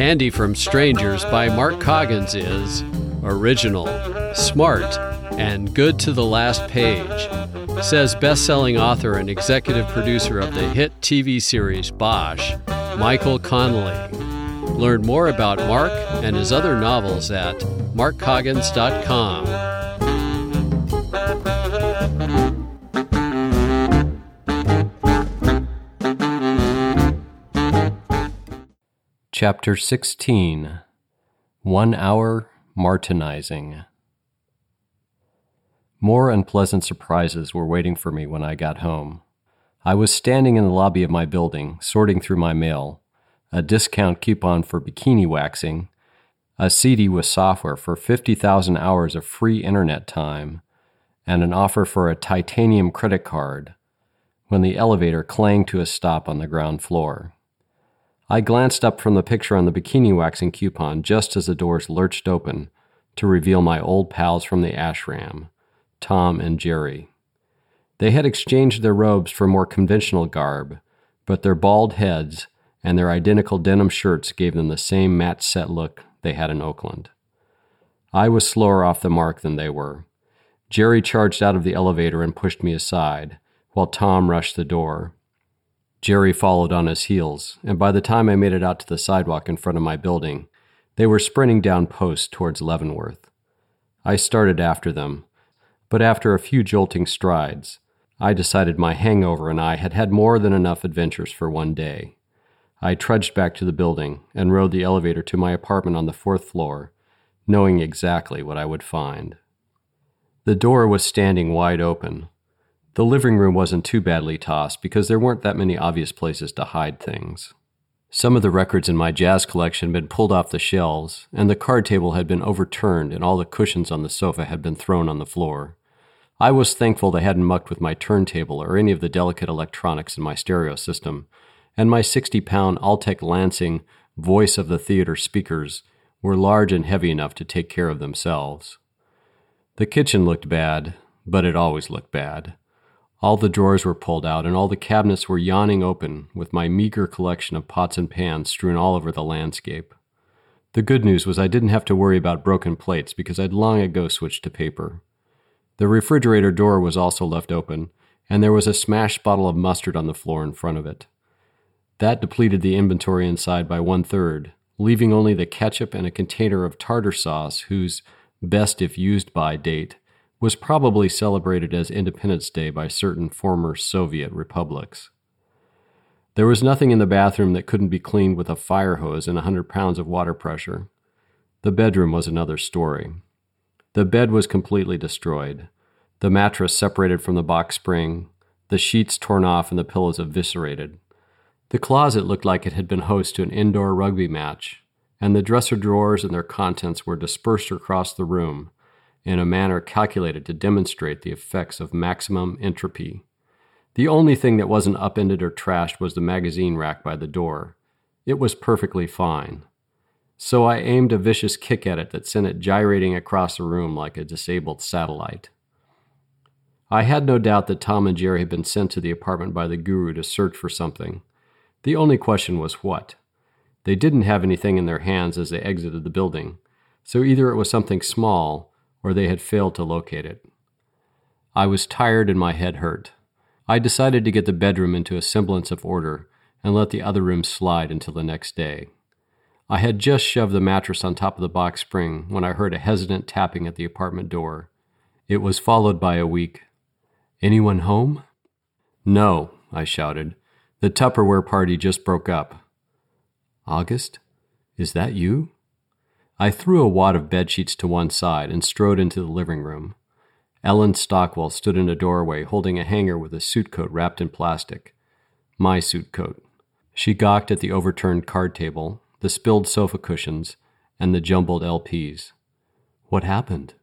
Candy from Strangers by Mark Coggins is original, smart, and good to the last page, says best selling author and executive producer of the hit TV series Bosch, Michael Connelly. Learn more about Mark and his other novels at markcoggins.com. Chapter 16 One Hour Martinizing. More unpleasant surprises were waiting for me when I got home. I was standing in the lobby of my building, sorting through my mail a discount coupon for bikini waxing, a CD with software for 50,000 hours of free internet time, and an offer for a titanium credit card when the elevator clanged to a stop on the ground floor. I glanced up from the picture on the bikini waxing coupon just as the doors lurched open to reveal my old pals from the ashram, Tom and Jerry. They had exchanged their robes for more conventional garb, but their bald heads and their identical denim shirts gave them the same match set look they had in Oakland. I was slower off the mark than they were. Jerry charged out of the elevator and pushed me aside, while Tom rushed the door. Jerry followed on his heels, and by the time I made it out to the sidewalk in front of my building, they were sprinting down post towards Leavenworth. I started after them, but after a few jolting strides, I decided my hangover and I had had more than enough adventures for one day. I trudged back to the building and rode the elevator to my apartment on the fourth floor, knowing exactly what I would find. The door was standing wide open, the living room wasn't too badly tossed because there weren't that many obvious places to hide things. Some of the records in my jazz collection had been pulled off the shelves, and the card table had been overturned, and all the cushions on the sofa had been thrown on the floor. I was thankful they hadn't mucked with my turntable or any of the delicate electronics in my stereo system, and my 60 pound Altec Lansing voice of the theater speakers were large and heavy enough to take care of themselves. The kitchen looked bad, but it always looked bad. All the drawers were pulled out, and all the cabinets were yawning open, with my meager collection of pots and pans strewn all over the landscape. The good news was I didn't have to worry about broken plates because I'd long ago switched to paper. The refrigerator door was also left open, and there was a smashed bottle of mustard on the floor in front of it. That depleted the inventory inside by one third, leaving only the ketchup and a container of tartar sauce whose best if used by date was probably celebrated as Independence Day by certain former Soviet republics. There was nothing in the bathroom that couldn't be cleaned with a fire hose and a 100 pounds of water pressure. The bedroom was another story. The bed was completely destroyed, the mattress separated from the box spring, the sheets torn off, and the pillows eviscerated. The closet looked like it had been host to an indoor rugby match, and the dresser drawers and their contents were dispersed across the room, in a manner calculated to demonstrate the effects of maximum entropy. The only thing that wasn't upended or trashed was the magazine rack by the door. It was perfectly fine. So I aimed a vicious kick at it that sent it gyrating across the room like a disabled satellite. I had no doubt that Tom and Jerry had been sent to the apartment by the guru to search for something. The only question was what. They didn't have anything in their hands as they exited the building, so either it was something small or they had failed to locate it. I was tired and my head hurt. I decided to get the bedroom into a semblance of order and let the other rooms slide until the next day. I had just shoved the mattress on top of the box spring when I heard a hesitant tapping at the apartment door. It was followed by a weak, Anyone home? No, I shouted. The Tupperware party just broke up. August? Is that you? I threw a wad of bed sheets to one side and strode into the living room. Ellen Stockwell stood in a doorway holding a hanger with a suit coat wrapped in plastic. My suit coat. She gawked at the overturned card table, the spilled sofa cushions, and the jumbled LPs. What happened?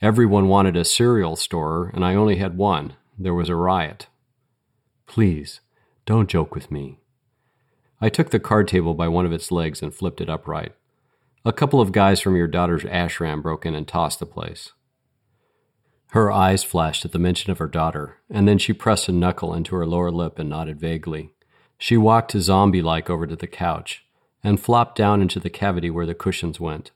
Everyone wanted a cereal store, and I only had one. There was a riot. Please, don't joke with me. I took the card table by one of its legs and flipped it upright. A couple of guys from your daughter's ashram broke in and tossed the place. Her eyes flashed at the mention of her daughter, and then she pressed a knuckle into her lower lip and nodded vaguely. She walked zombie like over to the couch and flopped down into the cavity where the cushions went.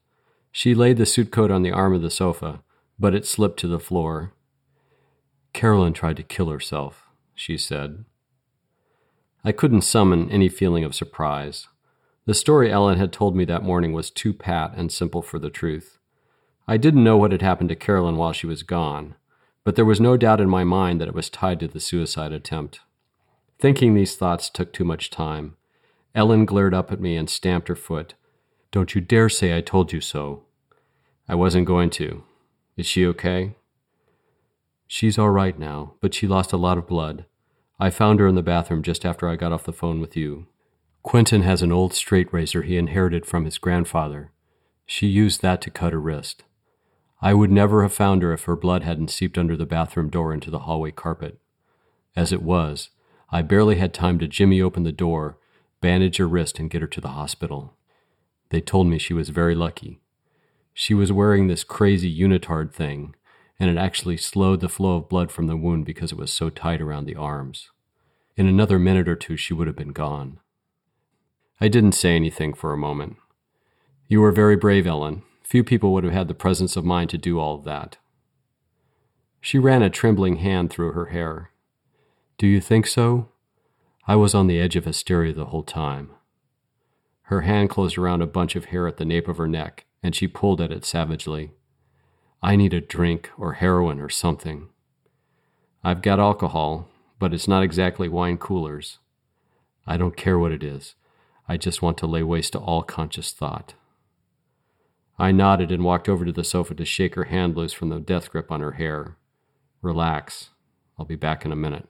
She laid the suit coat on the arm of the sofa, but it slipped to the floor. Carolyn tried to kill herself, she said. I couldn't summon any feeling of surprise. The story Ellen had told me that morning was too pat and simple for the truth. I didn't know what had happened to Carolyn while she was gone, but there was no doubt in my mind that it was tied to the suicide attempt. Thinking these thoughts took too much time. Ellen glared up at me and stamped her foot. Don't you dare say I told you so. I wasn't going to. Is she okay? She's all right now, but she lost a lot of blood. I found her in the bathroom just after I got off the phone with you. Quentin has an old straight razor he inherited from his grandfather. She used that to cut her wrist. I would never have found her if her blood hadn't seeped under the bathroom door into the hallway carpet. As it was, I barely had time to jimmy open the door, bandage her wrist, and get her to the hospital. They told me she was very lucky. She was wearing this crazy unitard thing, and it actually slowed the flow of blood from the wound because it was so tight around the arms. In another minute or two, she would have been gone. I didn't say anything for a moment. You were very brave, Ellen, Few people would have had the presence of mind to do all that. She ran a trembling hand through her hair. Do you think so? I was on the edge of hysteria the whole time. Her hand closed around a bunch of hair at the nape of her neck, and she pulled at it savagely. I need a drink or heroin or something. I've got alcohol, but it's not exactly wine coolers. I don't care what it is. I just want to lay waste to all conscious thought. I nodded and walked over to the sofa to shake her hand loose from the death grip on her hair. Relax. I'll be back in a minute.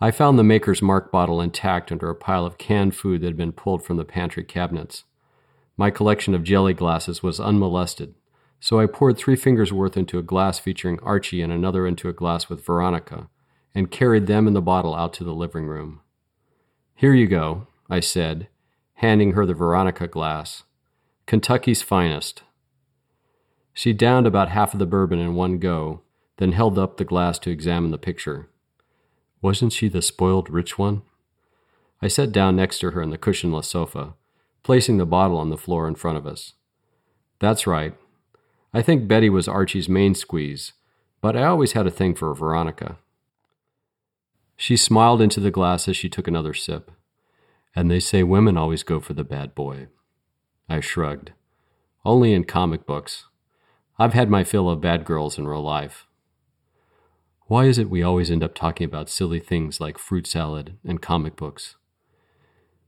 I found the Maker's Mark bottle intact under a pile of canned food that had been pulled from the pantry cabinets. My collection of jelly glasses was unmolested, so I poured three fingers worth into a glass featuring Archie and another into a glass with Veronica, and carried them and the bottle out to the living room. Here you go, I said, handing her the Veronica glass. Kentucky's finest. She downed about half of the bourbon in one go, then held up the glass to examine the picture. Wasn't she the spoiled rich one? I sat down next to her on the cushionless sofa, placing the bottle on the floor in front of us. That's right. I think Betty was Archie's main squeeze, but I always had a thing for Veronica. She smiled into the glass as she took another sip. And they say women always go for the bad boy. I shrugged. Only in comic books. I've had my fill of bad girls in real life. Why is it we always end up talking about silly things like fruit salad and comic books?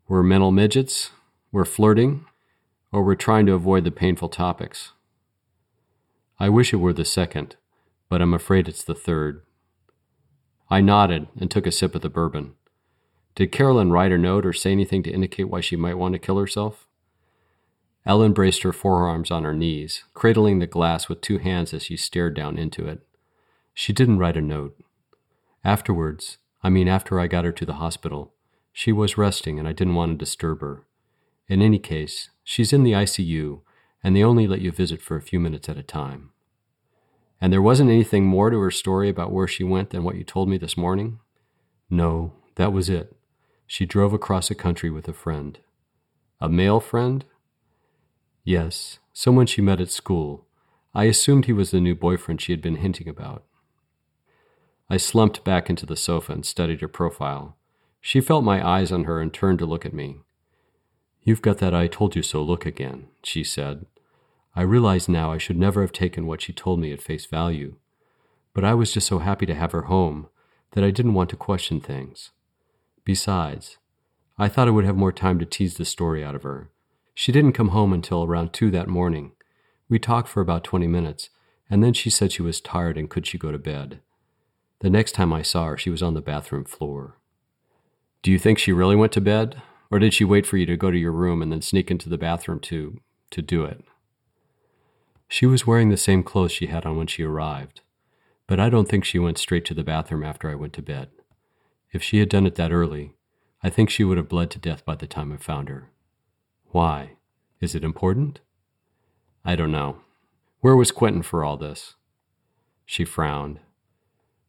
We're mental midgets, we're flirting, or we're trying to avoid the painful topics. I wish it were the second, but I'm afraid it's the third. I nodded and took a sip of the bourbon. Did Carolyn write a note or say anything to indicate why she might want to kill herself? Ellen braced her forearms on her knees, cradling the glass with two hands as she stared down into it. She didn't write a note. Afterwards, I mean after I got her to the hospital, she was resting and I didn't want to disturb her. In any case, she's in the ICU, and they only let you visit for a few minutes at a time. And there wasn't anything more to her story about where she went than what you told me this morning? No, that was it. She drove across the country with a friend. A male friend? Yes, someone she met at school. I assumed he was the new boyfriend she had been hinting about. I slumped back into the sofa and studied her profile. She felt my eyes on her and turned to look at me. You've got that I told you so look again, she said. I realize now I should never have taken what she told me at face value. But I was just so happy to have her home that I didn't want to question things. Besides, I thought I would have more time to tease the story out of her, she didn't come home until around 2 that morning. We talked for about 20 minutes, and then she said she was tired and could she go to bed. The next time I saw her, she was on the bathroom floor. Do you think she really went to bed? Or did she wait for you to go to your room and then sneak into the bathroom to, to do it? She was wearing the same clothes she had on when she arrived, but I don't think she went straight to the bathroom after I went to bed. If she had done it that early, I think she would have bled to death by the time I found her. Why? Is it important? I don't know. Where was Quentin for all this? She frowned.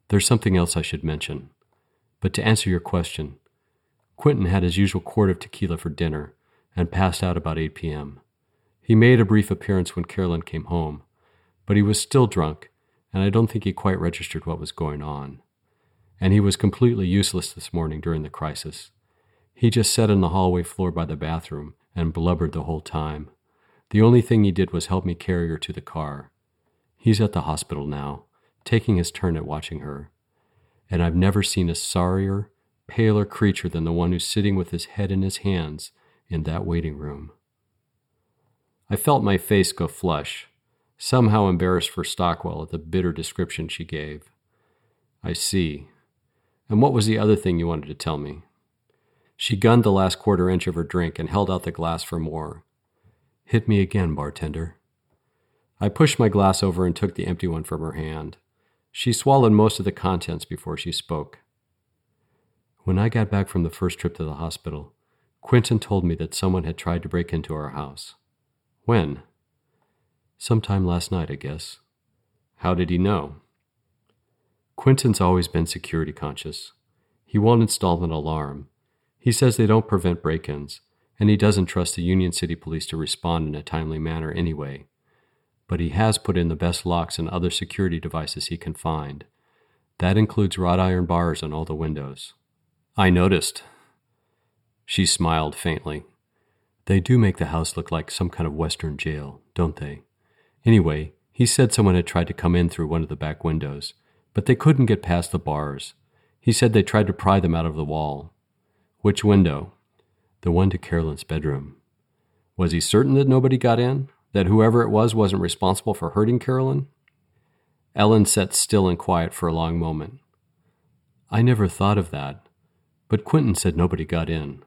There's something else I should mention. But to answer your question, Quentin had his usual quart of tequila for dinner and passed out about 8 p.m. He made a brief appearance when Carolyn came home, but he was still drunk, and I don't think he quite registered what was going on. And he was completely useless this morning during the crisis. He just sat in the hallway floor by the bathroom and blubbered the whole time. The only thing he did was help me carry her to the car. He's at the hospital now, taking his turn at watching her. And I've never seen a sorrier, paler creature than the one who's sitting with his head in his hands in that waiting room. I felt my face go flush, somehow embarrassed for Stockwell at the bitter description she gave. I see. And what was the other thing you wanted to tell me? She gunned the last quarter inch of her drink and held out the glass for more. Hit me again, bartender. I pushed my glass over and took the empty one from her hand. She swallowed most of the contents before she spoke. When I got back from the first trip to the hospital, Quentin told me that someone had tried to break into our house. When? Sometime last night, I guess. How did he know? Quentin's always been security conscious. He won't install an alarm. He says they don't prevent break ins, and he doesn't trust the Union City Police to respond in a timely manner anyway. But he has put in the best locks and other security devices he can find. That includes wrought iron bars on all the windows. I noticed. She smiled faintly. They do make the house look like some kind of western jail, don't they? Anyway, he said someone had tried to come in through one of the back windows, but they couldn't get past the bars. He said they tried to pry them out of the wall. Which window? The one to Carolyn's bedroom. Was he certain that nobody got in? That whoever it was wasn't responsible for hurting Carolyn? Ellen sat still and quiet for a long moment. I never thought of that, but Quentin said nobody got in.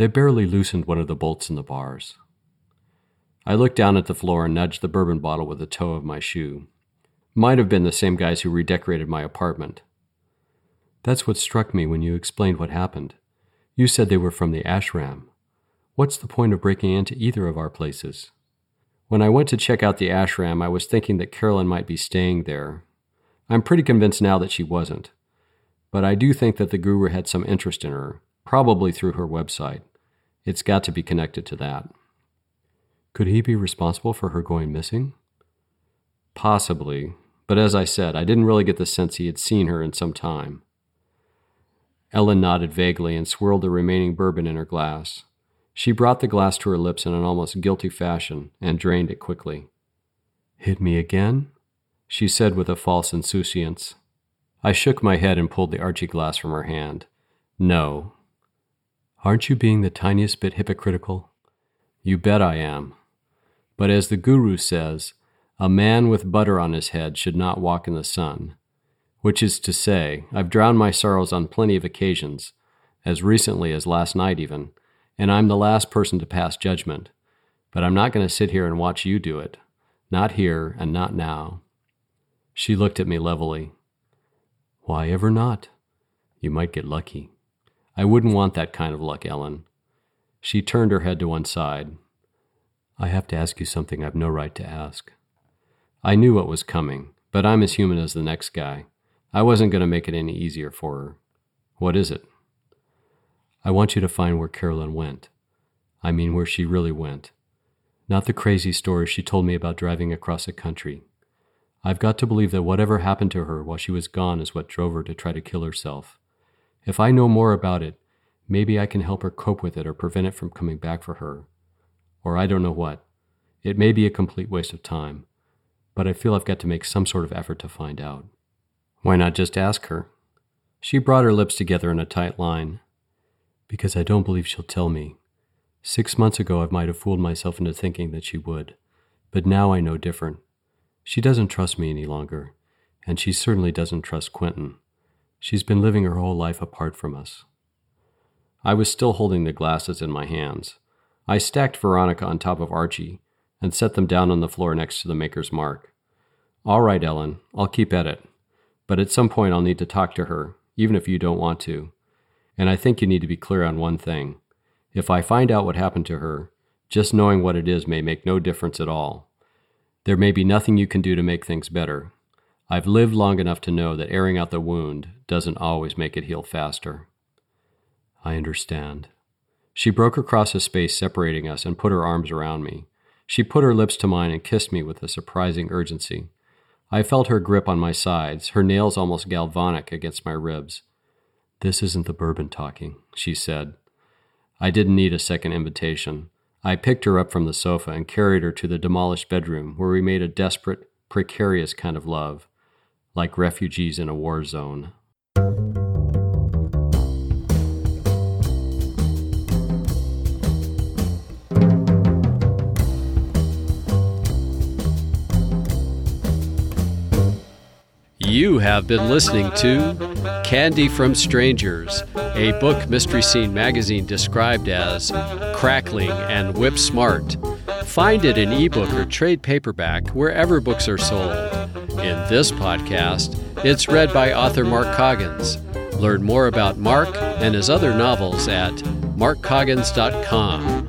They barely loosened one of the bolts in the bars. I looked down at the floor and nudged the bourbon bottle with the toe of my shoe. Might have been the same guys who redecorated my apartment. That's what struck me when you explained what happened. You said they were from the ashram. What's the point of breaking into either of our places? When I went to check out the ashram, I was thinking that Carolyn might be staying there. I'm pretty convinced now that she wasn't. But I do think that the guru had some interest in her, probably through her website. It's got to be connected to that. Could he be responsible for her going missing? Possibly, but as I said, I didn't really get the sense he had seen her in some time. Ellen nodded vaguely and swirled the remaining bourbon in her glass. She brought the glass to her lips in an almost guilty fashion and drained it quickly. Hit me again? she said with a false insouciance. I shook my head and pulled the Archie glass from her hand. No. Aren't you being the tiniest bit hypocritical? You bet I am. But as the Guru says, a man with butter on his head should not walk in the sun. Which is to say, I've drowned my sorrows on plenty of occasions, as recently as last night even, and I'm the last person to pass judgment. But I'm not going to sit here and watch you do it. Not here and not now. She looked at me levelly. Why ever not? You might get lucky. I wouldn't want that kind of luck, Ellen. She turned her head to one side. I have to ask you something I've no right to ask. I knew what was coming, but I'm as human as the next guy. I wasn't going to make it any easier for her. What is it? I want you to find where Carolyn went. I mean, where she really went. Not the crazy story she told me about driving across the country. I've got to believe that whatever happened to her while she was gone is what drove her to try to kill herself. If I know more about it, maybe I can help her cope with it or prevent it from coming back for her. Or I don't know what. It may be a complete waste of time, but I feel I've got to make some sort of effort to find out. Why not just ask her? She brought her lips together in a tight line. Because I don't believe she'll tell me. Six months ago, I might have fooled myself into thinking that she would, but now I know different. She doesn't trust me any longer, and she certainly doesn't trust Quentin. She's been living her whole life apart from us. I was still holding the glasses in my hands. I stacked Veronica on top of Archie and set them down on the floor next to the maker's mark. All right, Ellen, I'll keep at it. But at some point, I'll need to talk to her, even if you don't want to. And I think you need to be clear on one thing. If I find out what happened to her, just knowing what it is may make no difference at all. There may be nothing you can do to make things better. I've lived long enough to know that airing out the wound doesn't always make it heal faster. I understand. She broke across a space separating us and put her arms around me. She put her lips to mine and kissed me with a surprising urgency. I felt her grip on my sides, her nails almost galvanic against my ribs. This isn't the bourbon talking, she said. I didn't need a second invitation. I picked her up from the sofa and carried her to the demolished bedroom where we made a desperate, precarious kind of love, like refugees in a war zone. You have been listening to Candy from Strangers, a book Mystery Scene magazine described as crackling and whip smart. Find it in ebook or trade paperback wherever books are sold. In this podcast, it's read by author Mark Coggins. Learn more about Mark and his other novels at markcoggins.com.